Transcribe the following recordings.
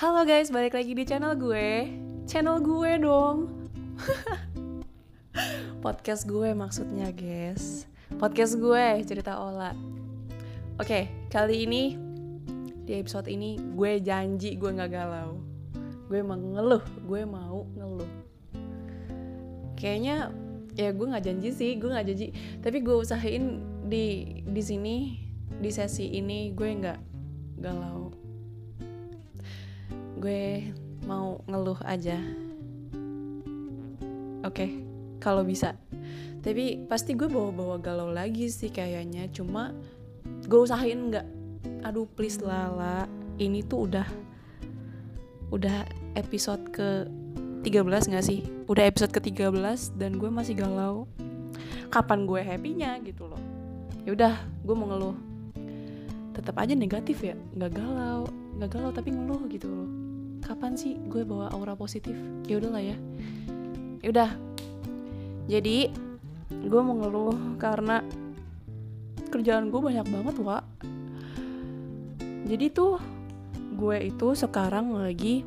Halo guys, balik lagi di channel gue. Channel gue dong. Podcast gue maksudnya guys. Podcast gue, cerita Ola. Oke, kali ini Di episode ini gue janji gue gak galau. Gue emang ngeluh, gue mau ngeluh. Kayaknya ya gue nggak janji sih gue nggak janji. Tapi gue usahain di di sini di sesi ini gue nggak galau gue mau ngeluh aja oke okay, kalau bisa tapi pasti gue bawa-bawa galau lagi sih kayaknya cuma gue usahain nggak aduh please lala ini tuh udah udah episode ke 13 gak sih? Udah episode ke-13 dan gue masih galau. Kapan gue happy-nya gitu loh. Ya udah, gue mau ngeluh. Tetap aja negatif ya, nggak galau, nggak galau tapi ngeluh gitu loh. Kapan sih gue bawa aura positif? Ya udahlah ya. Ya udah. Jadi gue mau ngeluh karena kerjaan gue banyak banget, Wak. Jadi tuh gue itu sekarang lagi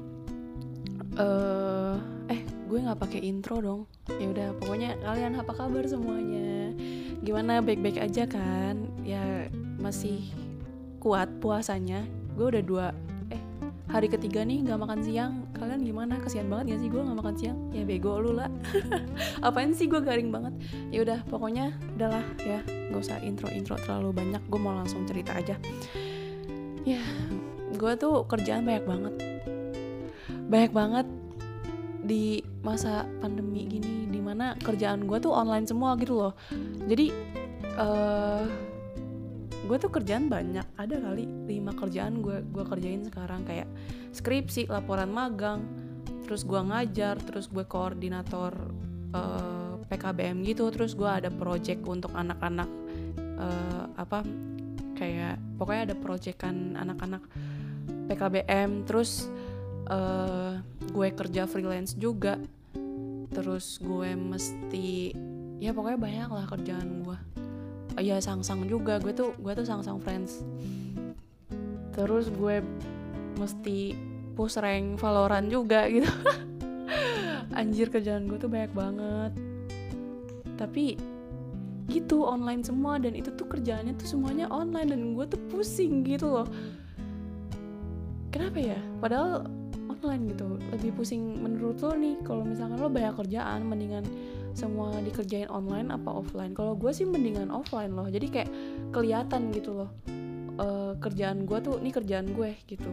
uh, eh gue nggak pakai intro dong ya udah pokoknya kalian apa kabar semuanya gimana baik-baik aja kan ya masih kuat puasanya gue udah dua hari ketiga nih nggak makan siang. Kalian gimana? Kesian banget ya sih? Gue nggak makan siang. Ya bego lu lah apain sih? Gue garing banget. Ya udah pokoknya udahlah ya. Nggak usah intro intro terlalu banyak. Gue mau langsung cerita aja. Ya gue tuh kerjaan banyak banget. Banyak banget di masa pandemi gini di mana kerjaan gue tuh online semua gitu loh. Jadi uh, gue tuh kerjaan banyak ada kali lima kerjaan gue gue kerjain sekarang kayak skripsi laporan magang terus gue ngajar terus gue koordinator uh, eh, PKBM gitu terus gue ada project untuk anak-anak uh, apa kayak pokoknya ada proyekan anak-anak PKBM terus uh, gue kerja freelance juga terus gue mesti ya pokoknya banyak lah kerjaan gue ya sang-sang juga. Gue tuh gue tuh sang-sang friends. Terus gue mesti push rank Valorant juga gitu. Anjir kerjaan gue tuh banyak banget. Tapi gitu online semua. Dan itu tuh kerjaannya tuh semuanya online. Dan gue tuh pusing gitu loh. Kenapa ya? Padahal online gitu. Lebih pusing menurut lo nih kalau misalkan lo banyak kerjaan mendingan semua dikerjain online apa offline? Kalau gue sih mendingan offline loh. Jadi kayak kelihatan gitu loh uh, kerjaan gue tuh ini kerjaan gue gitu.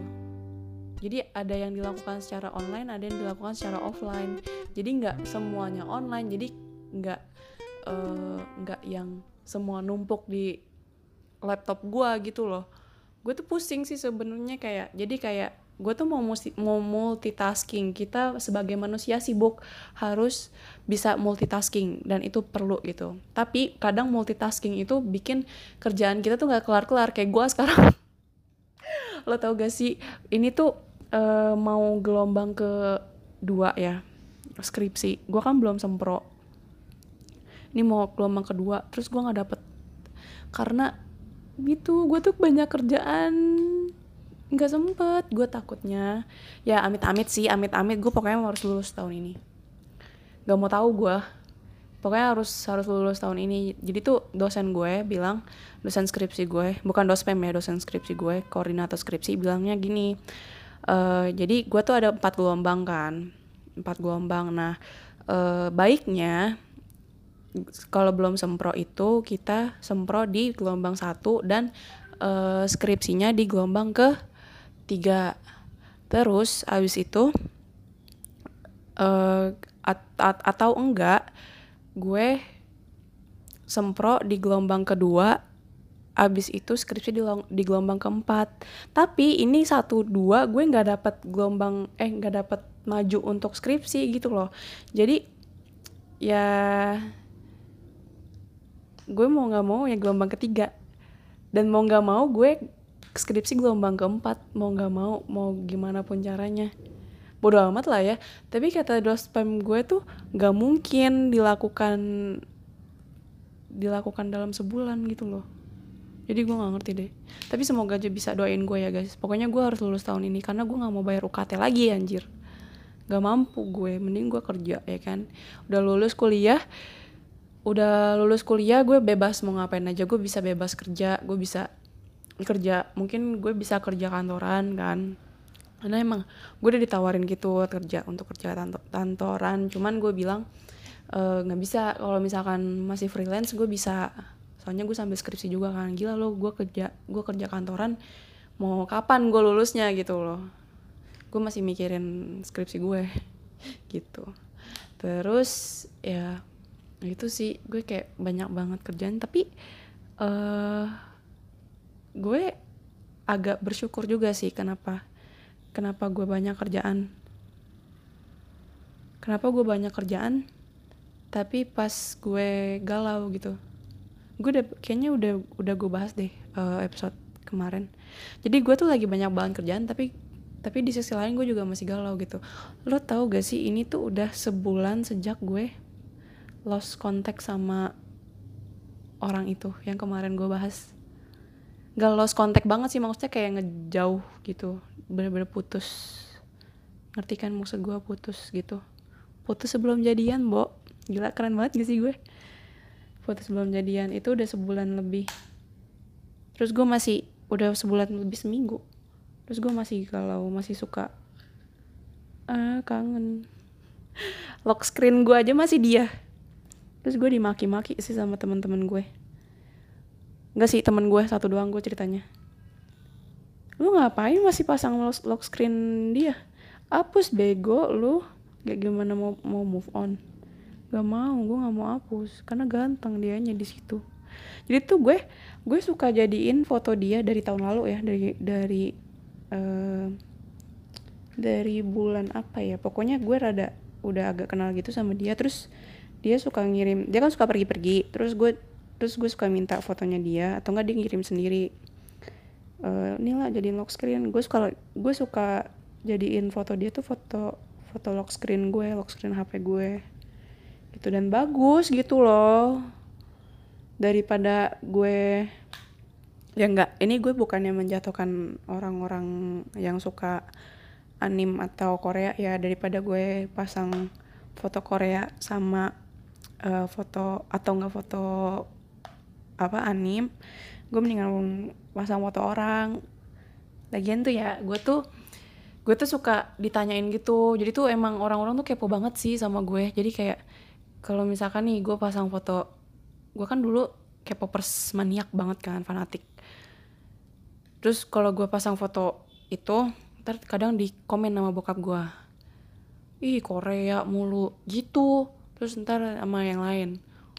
Jadi ada yang dilakukan secara online ada yang dilakukan secara offline. Jadi nggak semuanya online jadi nggak uh, nggak yang semua numpuk di laptop gue gitu loh. Gue tuh pusing sih sebenarnya kayak jadi kayak gue tuh mau mau multitasking. Kita sebagai manusia sibuk harus bisa multitasking dan itu perlu gitu. Tapi kadang multitasking itu bikin kerjaan kita tuh nggak kelar kelar kayak gue sekarang. Lo tau gak sih? Ini tuh uh, mau gelombang ke dua ya skripsi. Gue kan belum sempro. Ini mau gelombang kedua terus gue nggak dapet. Karena gitu gue tuh banyak kerjaan nggak sempet gue takutnya. Ya amit-amit sih amit-amit. Gue pokoknya harus lulus tahun ini. Nggak mau tahu gue pokoknya harus harus lulus tahun ini. Jadi tuh dosen gue bilang dosen skripsi gue bukan dospem ya dosen skripsi gue koordinator skripsi bilangnya gini uh, jadi gue tuh ada empat gelombang kan. Empat gelombang. Nah uh, baiknya kalau belum sempro itu kita sempro di gelombang satu dan uh, skripsinya di gelombang ke tiga. Terus abis itu uh, at at atau enggak gue sempro di gelombang kedua abis itu skripsi di, di gelombang keempat. Tapi ini satu dua gue nggak dapat gelombang eh nggak dapat maju untuk skripsi gitu loh. Jadi ya gue mau nggak mau ya gelombang ketiga. Dan mau nggak mau gue skripsi gelombang keempat mau nggak mau mau gimana pun caranya. Bodo amat lah ya. Tapi kata dospem gue tuh nggak mungkin dilakukan dilakukan dalam sebulan gitu loh. Jadi gue nggak ngerti deh. Tapi semoga aja bisa doain gue ya guys. Pokoknya gue harus lulus tahun ini karena gue nggak mau bayar UKT lagi anjir. Gak mampu gue. Mending gue kerja ya kan? Udah lulus kuliah udah lulus kuliah gue bebas mau ngapain aja. Gue bisa bebas kerja gue bisa kerja mungkin gue bisa kerja kantoran kan. Karena emang gue udah ditawarin gitu kerja untuk kerja kantoran. Cuman gue bilang eh, nggak e, bisa. Kalau misalkan masih freelance gue bisa. Soalnya gue sambil skripsi juga kan. Gila lo gue kerja gue kerja kantoran mau kapan gue lulusnya? Gitu loh. Gue masih mikirin skripsi gue gitu. Terus ya itu sih. Gue kayak banyak banget kerjaan. Tapi uh, gue agak bersyukur juga sih kenapa kenapa gue banyak kerjaan. Kenapa gue banyak kerjaan tapi pas gue galau gitu. Gue udah kayaknya udah udah gue bahas deh uh, episode kemarin. Jadi gue tuh lagi banyak banget kerjaan tapi tapi di sisi lain gue juga masih galau gitu. Lo tau gak sih ini tuh udah sebulan sejak gue lost contact sama orang itu yang kemarin gue bahas gak lost contact banget sih maksudnya kayak ngejauh gitu. Bener-bener putus. Ngerti kan maksud gue putus gitu. Putus sebelum jadian bo. Gila keren banget gak sih gue? Putus sebelum jadian itu udah sebulan lebih. Terus gue masih udah sebulan lebih seminggu. Terus gue masih kalau masih suka ah kangen. Lock screen gue aja masih dia. Terus gue dimaki-maki sih sama teman-teman gue Enggak sih temen gue satu doang gue ceritanya. Lu ngapain masih pasang lock screen dia? Hapus bego lu. Gak gimana mau mau move on? Gak mau gue gak mau hapus. Karena ganteng dianya di situ. Jadi tuh gue gue suka jadiin foto dia dari tahun lalu ya. Dari dari uh, dari bulan apa ya. Pokoknya gue rada udah agak kenal gitu sama dia. Terus dia suka ngirim dia kan suka pergi-pergi. Terus gue terus gue suka minta fotonya dia atau enggak dia ngirim sendiri. Uh, ini lah jadiin lock screen. Gue suka gue suka jadiin foto dia tuh foto foto lock screen gue lock screen hp gue. Gitu dan bagus gitu loh. Daripada gue ya enggak ini gue bukannya menjatuhkan orang-orang yang suka anim atau Korea ya. Daripada gue pasang foto Korea sama uh, foto atau enggak foto apa anim gue mendingan pasang foto orang. Lagian tuh ya gue tuh gue tuh suka ditanyain gitu. Jadi tuh emang orang-orang tuh kepo banget sih sama gue. Jadi kayak kalau misalkan nih gue pasang foto gue kan dulu K-popers maniak banget kan fanatik. Terus kalau gue pasang foto itu ntar kadang di komen nama bokap gue ih Korea mulu gitu. Terus ntar sama yang lain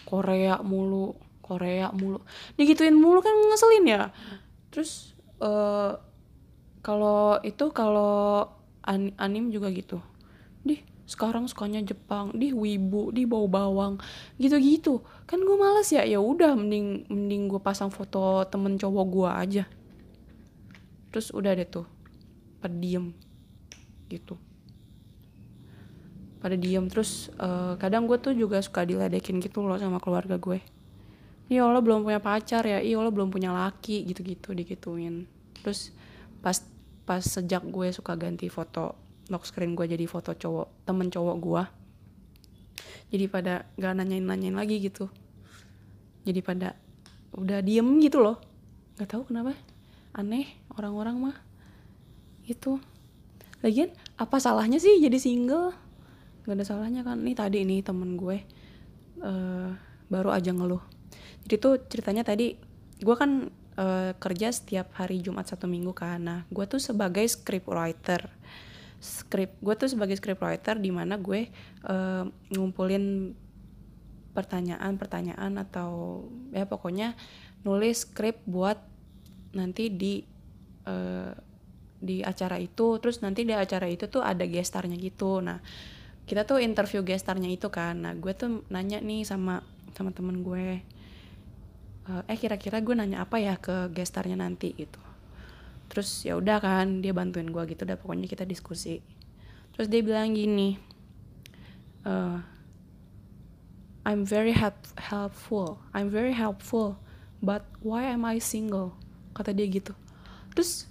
Korea mulu Korea mulu. Digituin mulu kan ngeselin ya. Terus uh, kalau itu kalau an anim juga gitu. Di sekarang sukanya Jepang di wibu di bau bawang gitu-gitu. Kan gue males ya ya udah mending mending gue pasang foto temen cowok gue aja. Terus udah deh tuh pada diem gitu. Pada diem terus uh, kadang gue tuh juga suka diledekin gitu loh sama keluarga gue iya lo belum punya pacar ya iya lo belum punya laki gitu-gitu digituin. Terus pas pas sejak gue suka ganti foto lock screen gue jadi foto cowok temen cowok gue jadi pada gak nanyain nanyain lagi gitu. Jadi pada udah diem gitu loh. Nggak tahu kenapa aneh orang-orang mah itu lagian apa salahnya sih jadi single? Nggak ada salahnya kan. Nih tadi nih temen gue uh, baru aja ngeluh jadi tuh ceritanya tadi gue kan uh, kerja setiap hari Jumat satu minggu kan. Nah gue tuh sebagai script writer. Script gue tuh sebagai script writer di mana gue uh, ngumpulin pertanyaan-pertanyaan atau ya pokoknya nulis script buat nanti di uh, di acara itu. Terus nanti di acara itu tuh ada gestarnya gitu. Nah kita tuh interview gestarnya itu kan. Nah gue tuh nanya nih sama sama temen gue eh kira-kira gue nanya apa ya ke gestarnya nanti? gitu. Terus ya udah kan dia bantuin gue gitu udah pokoknya kita diskusi. Terus dia bilang gini uh, I'm very help helpful I'm very helpful but why am I single? Kata dia gitu. Terus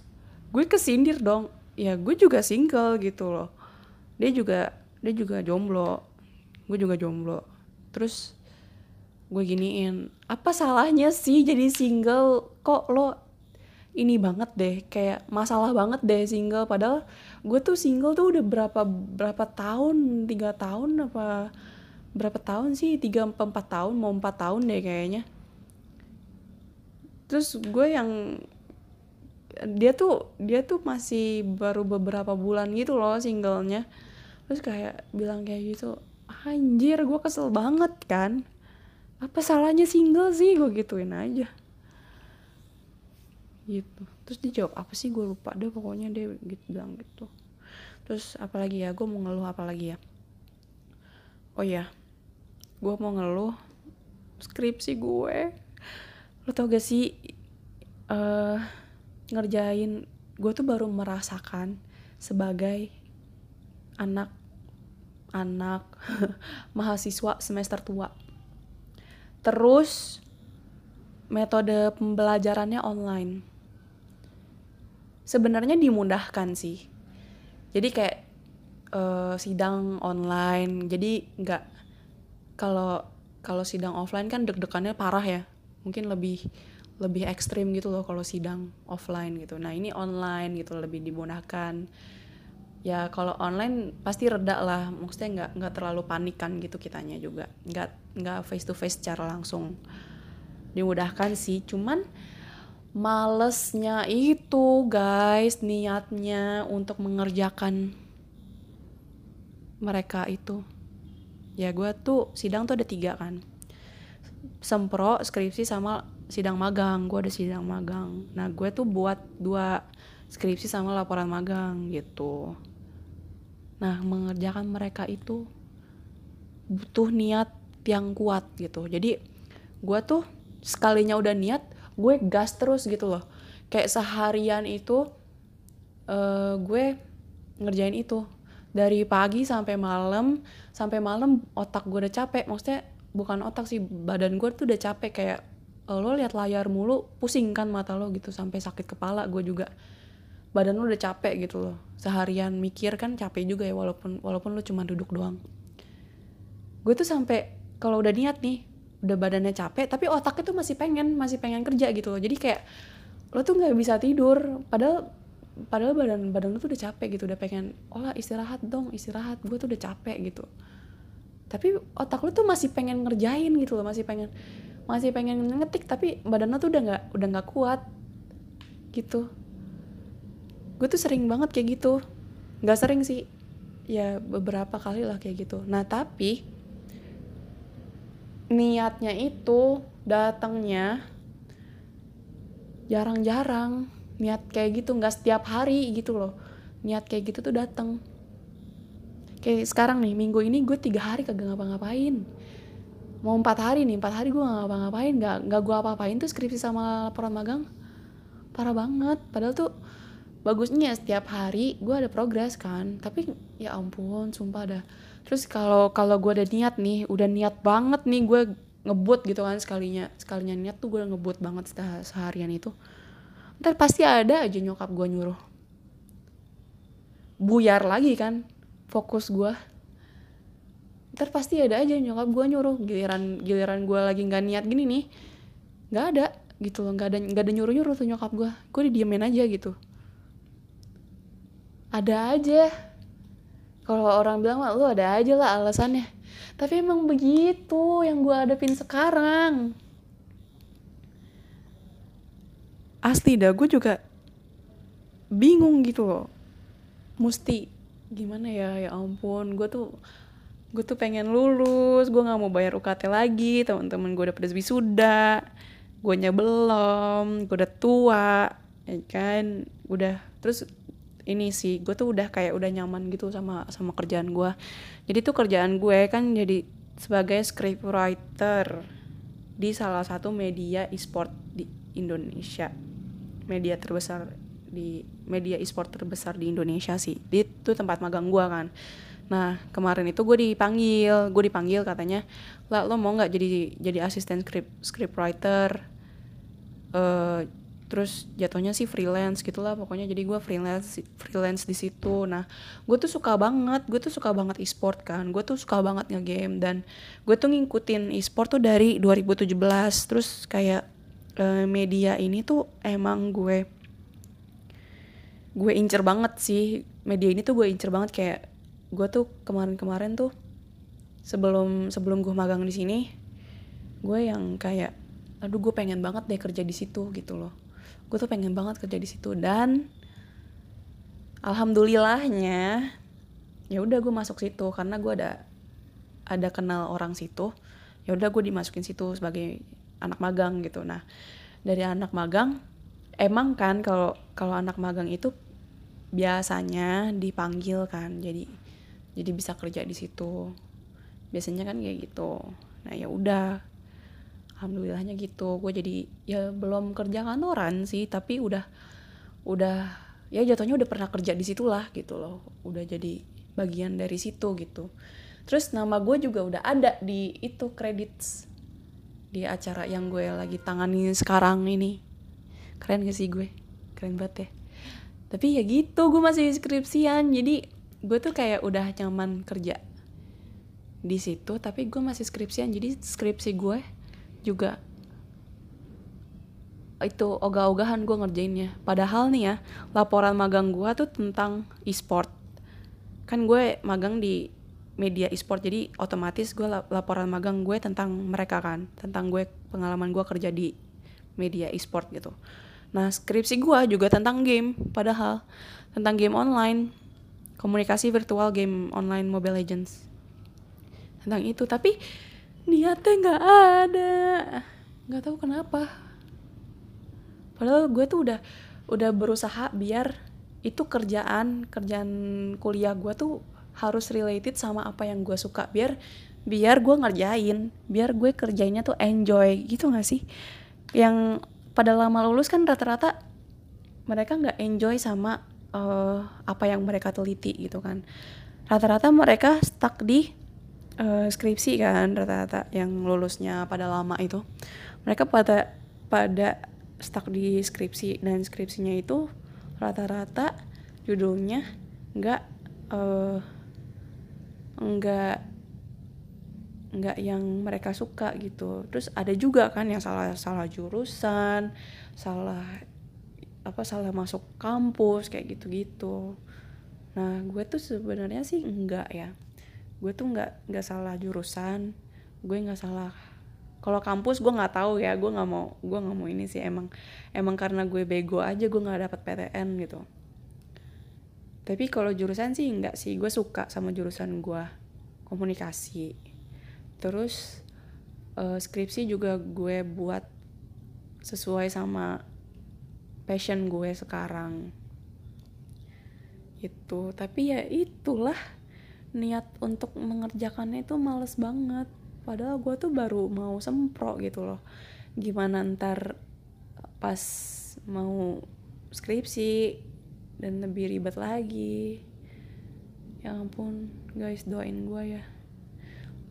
gue kesindir dong. Ya gue juga single gitu loh. Dia juga dia juga jomblo. Gue juga jomblo. Terus gue giniin apa salahnya sih jadi single? Kok lo ini banget deh kayak masalah banget deh single. Padahal gue tuh single tuh udah berapa berapa tahun? Tiga tahun apa berapa tahun sih? Tiga empat tahun mau empat tahun deh kayaknya. Terus gue yang dia tuh dia tuh masih baru beberapa bulan gitu loh singlenya. Terus kayak bilang kayak gitu anjir gue kesel banget kan apa salahnya single sih? Gue gituin aja. Gitu. Terus dia jawab apa sih? Gue lupa deh pokoknya dia gitu bilang gitu. Terus apalagi ya? Gue mau ngeluh apalagi ya? Oh ya gue mau ngeluh skripsi gue. Lo tau gak sih uh, ngerjain gue tuh baru merasakan sebagai anak anak mahasiswa semester tua terus metode pembelajarannya online. Sebenarnya dimudahkan sih. Jadi kayak uh, sidang online. Jadi nggak kalau kalau sidang offline kan deg-degannya parah ya. Mungkin lebih lebih ekstrim gitu loh kalau sidang offline gitu. Nah ini online gitu lebih dimudahkan ya kalau online pasti reda lah. Maksudnya nggak nggak terlalu panikan gitu kitanya juga. Nggak nggak face to face secara langsung. Dimudahkan sih cuman malesnya itu guys niatnya untuk mengerjakan mereka itu. Ya gue tuh sidang tuh ada tiga kan. Sempro skripsi sama sidang magang. Gue ada sidang magang. Nah gue tuh buat dua skripsi sama laporan magang gitu nah mengerjakan mereka itu butuh niat yang kuat gitu. Jadi gue tuh sekalinya udah niat gue gas terus gitu loh. Kayak seharian itu uh, gue ngerjain itu. Dari pagi sampai malam sampai malam otak gue udah capek. Maksudnya bukan otak sih badan gue tuh udah capek. Kayak lo lihat layar mulu pusing kan mata lo gitu. Sampai sakit kepala gue juga badan lo udah capek gitu loh. Seharian mikir kan capek juga ya walaupun walaupun lo cuma duduk doang. Gue tuh sampai kalau udah niat nih udah badannya capek tapi otaknya tuh masih pengen masih pengen kerja gitu loh. Jadi kayak lo tuh nggak bisa tidur. Padahal padahal badan badan lo tuh udah capek gitu udah pengen olah istirahat dong istirahat gue tuh udah capek gitu. Tapi otak lo tuh masih pengen ngerjain gitu loh masih pengen masih pengen ngetik tapi badan lo tuh udah nggak udah nggak kuat gitu gue tuh sering banget kayak gitu. Nggak sering sih. Ya beberapa kali lah kayak gitu. Nah tapi niatnya itu datangnya jarang-jarang. Niat kayak gitu nggak setiap hari gitu loh. Niat kayak gitu tuh datang. Kayak sekarang nih minggu ini gue tiga hari kagak ngapa-ngapain. Mau empat hari nih empat hari gue nggak ngapa-ngapain. Nggak nggak gue apa-apain tuh skripsi sama laporan magang. Parah banget. Padahal tuh bagusnya setiap hari gue ada progres kan. Tapi ya ampun sumpah dah. Terus kalau kalau gue ada niat nih udah niat banget nih gue ngebut gitu kan sekalinya sekalinya niat tuh gue ngebut banget seharian itu ntar pasti ada aja nyokap gue nyuruh. Buyar lagi kan fokus gue ntar pasti ada aja nyokap gue nyuruh giliran giliran gue lagi nggak niat gini nih nggak ada gitu loh nggak ada nggak ada nyuruh nyuruh tuh nyokap gue gue didiemin aja gitu ada aja. Kalau orang bilang mah lu ada aja lah alasannya. Tapi emang begitu yang gue hadapin sekarang. Asli dah gue juga bingung gitu loh. Mesti gimana ya? Ya ampun gue tuh gue tuh pengen lulus gue nggak mau bayar UKT lagi teman-teman gue udah pada wisuda gue nya belum gue udah tua ya kan? Udah terus ini sih gue tuh udah kayak udah nyaman gitu sama sama kerjaan gue jadi tuh kerjaan gue kan jadi sebagai script writer di salah satu media e-sport di Indonesia. Media terbesar di media e-sport terbesar di Indonesia sih. Itu tempat magang gue kan. Nah kemarin itu gue dipanggil, gue dipanggil katanya, lah lo mau nggak jadi jadi asisten script writer uh, terus jatuhnya sih freelance gitulah pokoknya. Jadi gue freelance freelance di situ. Nah gue tuh suka banget gue tuh suka banget e-sport kan. Gue tuh suka banget nge-game dan gue tuh ngikutin e-sport tuh dari 2017 terus kayak uh, media ini tuh emang gue gue incer banget sih. Media ini tuh gue incer banget kayak gue tuh kemarin-kemarin tuh sebelum sebelum gue magang di sini gue yang kayak aduh gue pengen banget deh kerja di situ gitu loh gue tuh pengen banget kerja di situ dan alhamdulillahnya ya udah gue masuk situ karena gue ada ada kenal orang situ. Ya udah gue dimasukin situ sebagai anak magang gitu. Nah dari anak magang emang kan kalau kalau anak magang itu biasanya dipanggil kan jadi jadi bisa kerja di situ. Biasanya kan kayak gitu. Nah ya udah alhamdulillahnya gitu. Gue jadi ya belum kerja kantoran sih tapi udah udah ya jatuhnya udah pernah kerja di situ lah gitu loh. Udah jadi bagian dari situ gitu. Terus nama gue juga udah ada di itu kredit di acara yang gue lagi tangani sekarang ini. Keren gak sih gue? Keren banget ya. Tapi ya gitu gue masih skripsian. Jadi gue tuh kayak udah nyaman kerja di situ tapi gue masih skripsian. Jadi skripsi gue juga. Itu ogah-ogahan gue ngerjainnya. Padahal nih ya laporan magang gue tuh tentang e-sport. Kan gue magang di media e-sport jadi otomatis gue laporan magang gue tentang mereka kan tentang gue pengalaman gue kerja di media e-sport gitu. Nah skripsi gue juga tentang game padahal tentang game online komunikasi virtual game online Mobile Legends. Tentang itu tapi niatnya nggak ada. Nggak tahu kenapa. Padahal gue tuh udah udah berusaha biar itu kerjaan kerjaan kuliah gue tuh harus related sama apa yang gue suka. Biar biar gue ngerjain biar gue kerjanya tuh enjoy. Gitu gak sih? Yang pada lama lulus kan rata-rata mereka nggak enjoy sama uh, apa yang mereka teliti gitu kan. Rata-rata mereka stuck di uh, skripsi kan rata-rata yang lulusnya pada lama itu. Mereka pada pada stuck di skripsi dan skripsinya itu rata-rata judulnya nggak uh, nggak nggak yang mereka suka gitu. Terus ada juga kan yang salah salah jurusan salah apa salah masuk kampus kayak gitu gitu nah gue tuh sebenarnya sih enggak ya gue tuh nggak nggak salah jurusan gue nggak salah. Kalau kampus gue nggak tahu ya gue nggak mau gue nggak mau ini sih. Emang emang karena gue bego aja gue nggak dapat PTN gitu. Tapi kalau jurusan sih nggak sih. Gue suka sama jurusan gue komunikasi. Terus uh, skripsi juga gue buat sesuai sama passion gue sekarang. Itu tapi ya itulah niat untuk mengerjakannya itu males banget. Padahal gue tuh baru mau sempro gitu loh. Gimana ntar pas mau skripsi dan lebih ribet lagi. Ya ampun guys doain gue ya.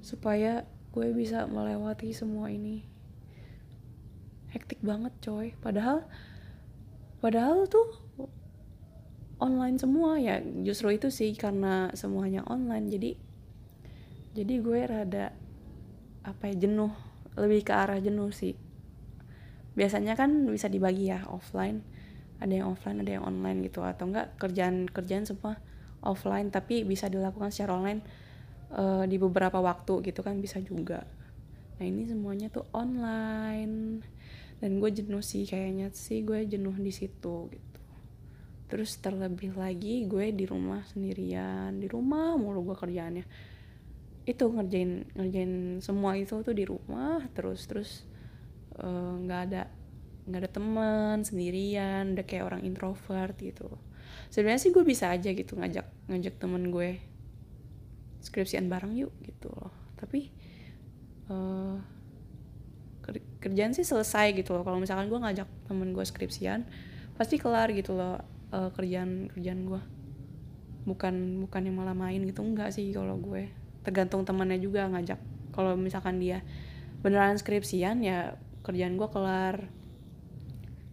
Supaya gue bisa melewati semua ini. Hektik banget coy. Padahal padahal tuh online semua ya. Justru itu sih karena semuanya online. Jadi jadi gue rada apa ya jenuh. Lebih ke arah jenuh sih. Biasanya kan bisa dibagi ya offline. Ada yang offline ada yang online gitu. Atau enggak kerjaan kerjaan semua offline. Tapi bisa dilakukan secara online uh, di beberapa waktu gitu kan bisa juga. Nah ini semuanya tuh online. Dan gue jenuh sih kayaknya sih. Gue jenuh di situ gitu terus terlebih lagi gue di rumah sendirian di rumah mulu gue kerjaannya. Itu ngerjain ngerjain semua itu tuh di rumah terus terus eh, nggak uh, ada nggak ada teman sendirian udah kayak orang introvert gitu. Sebenarnya sih gue bisa aja gitu ngajak ngajak temen gue skripsian bareng yuk gitu loh. Tapi uh, kerjaan sih selesai gitu loh. Kalau misalkan gue ngajak temen gue skripsian pasti kelar gitu loh uh, kerjaan kerjaan gue bukan bukan yang malah main gitu enggak sih kalau gue. Tergantung temannya juga ngajak. Kalau misalkan dia beneran skripsian ya kerjaan gue kelar.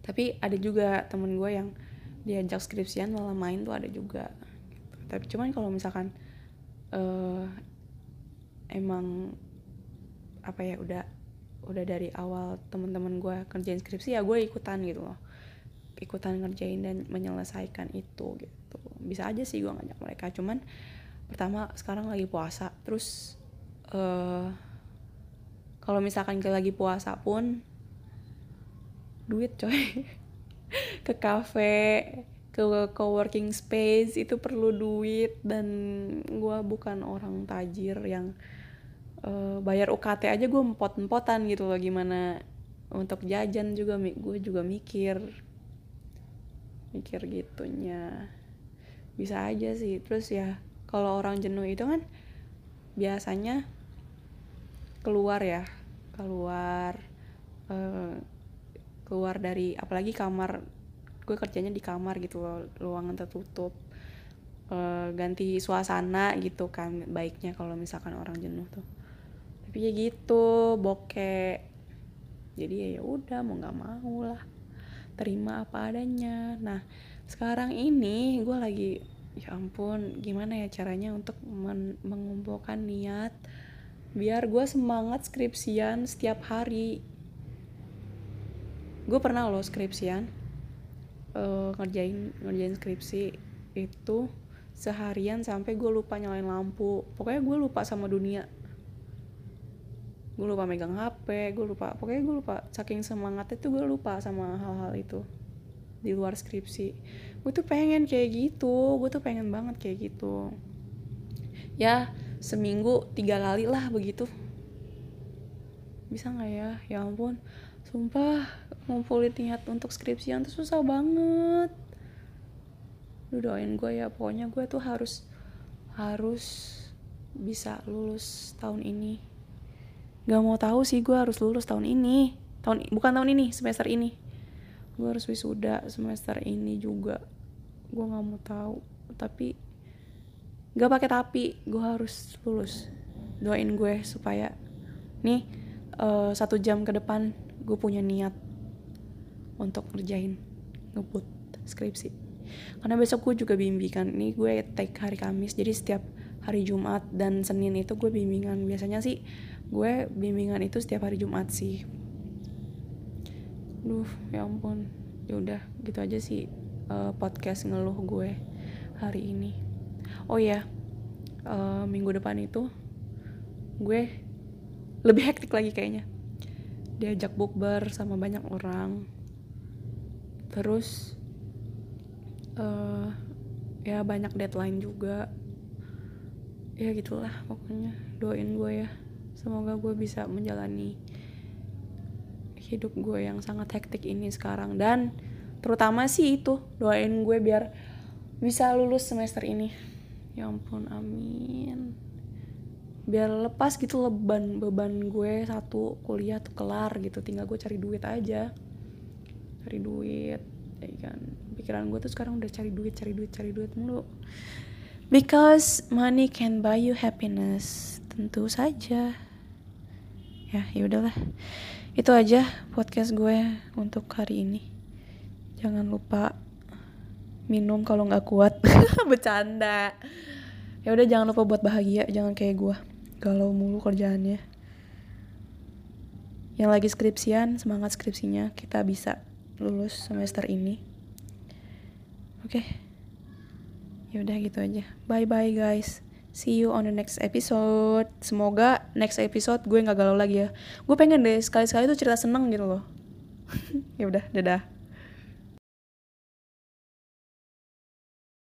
Tapi ada juga temen gue yang diajak skripsian malah main tuh ada juga. Tapi cuman kalau misalkan uh, emang apa ya udah udah dari awal teman-teman gue kerjain skripsi ya gue ikutan gitu loh ikutan ngerjain dan menyelesaikan itu gitu. Bisa aja sih gue ngajak mereka cuman pertama sekarang lagi puasa terus uh, kalau misalkan lagi puasa pun duit coy. Ke cafe ke coworking space itu perlu duit dan gue bukan orang tajir yang uh, bayar UKT aja gue empot-empotan gitu loh gimana untuk jajan juga gue juga mikir mikir gitunya. Bisa aja sih. Terus ya kalau orang jenuh itu kan biasanya keluar ya. Keluar uh, keluar dari apalagi kamar. Gue kerjanya di kamar gitu loh ruangan tertutup. Uh, ganti suasana gitu kan baiknya kalau misalkan orang jenuh tuh. Tapi ya gitu bokeh jadi ya udah mau nggak mau lah terima apa adanya. Nah sekarang ini gue lagi ya ampun gimana ya caranya untuk mengumpulkan niat biar gue semangat skripsian setiap hari. Gue pernah loh skripsian uh, ngerjain ngerjain skripsi itu seharian sampai gue lupa nyalain lampu. Pokoknya gue lupa sama dunia gue lupa megang hp gue lupa pokoknya gue lupa. Saking semangatnya tuh gue lupa sama hal-hal itu. Di luar skripsi. Gue tuh pengen kayak gitu gue tuh pengen banget kayak gitu. Ya seminggu tiga kali lah begitu. Bisa nggak ya? Ya ampun. Sumpah ngumpulin niat untuk skripsian tuh susah banget. Lu doain gue ya pokoknya gue tuh harus harus bisa lulus tahun ini gak mau tahu sih gue harus lulus tahun ini. Tahun bukan tahun ini semester ini. Gue harus wisuda semester ini juga. Gue nggak mau tahu. Tapi gak pakai tapi gue harus lulus. Doain gue supaya nih uh, satu jam ke depan gue punya niat untuk ngerjain ngebut skripsi. Karena besok gue juga bimbingan. Nih gue take hari Kamis. Jadi setiap hari Jumat dan Senin itu gue bimbingan. Biasanya sih gue bimbingan itu setiap hari Jumat sih. Duh ya ampun. Ya udah gitu aja sih uh, podcast ngeluh gue hari ini. Oh ya uh, minggu depan itu gue lebih hektik lagi kayaknya. Diajak bukber sama banyak orang. Terus uh, ya banyak deadline juga. Ya gitulah pokoknya. Doain gue ya semoga gue bisa menjalani hidup gue yang sangat hektik ini sekarang. Dan terutama sih itu doain gue biar bisa lulus semester ini. Ya ampun amin. Biar lepas gitu leban beban gue satu kuliah tuh kelar gitu. Tinggal gue cari duit aja. Cari duit ya kan. Pikiran gue tuh sekarang udah cari duit cari duit cari duit mulu. Because money can buy you happiness. Tentu saja ya ya udahlah. Itu aja podcast gue untuk hari ini. Jangan lupa minum kalau nggak kuat. Bercanda. Ya udah jangan lupa buat bahagia. Jangan kayak gue galau mulu kerjaannya. Yang lagi skripsian semangat skripsinya. Kita bisa lulus semester ini. Oke? Okay. ya udah gitu aja. Bye bye guys See you on the next episode. Semoga next episode gue nggak galau lagi ya. Gue pengen deh sekali-sekali tuh cerita seneng gitu loh. ya udah, dadah.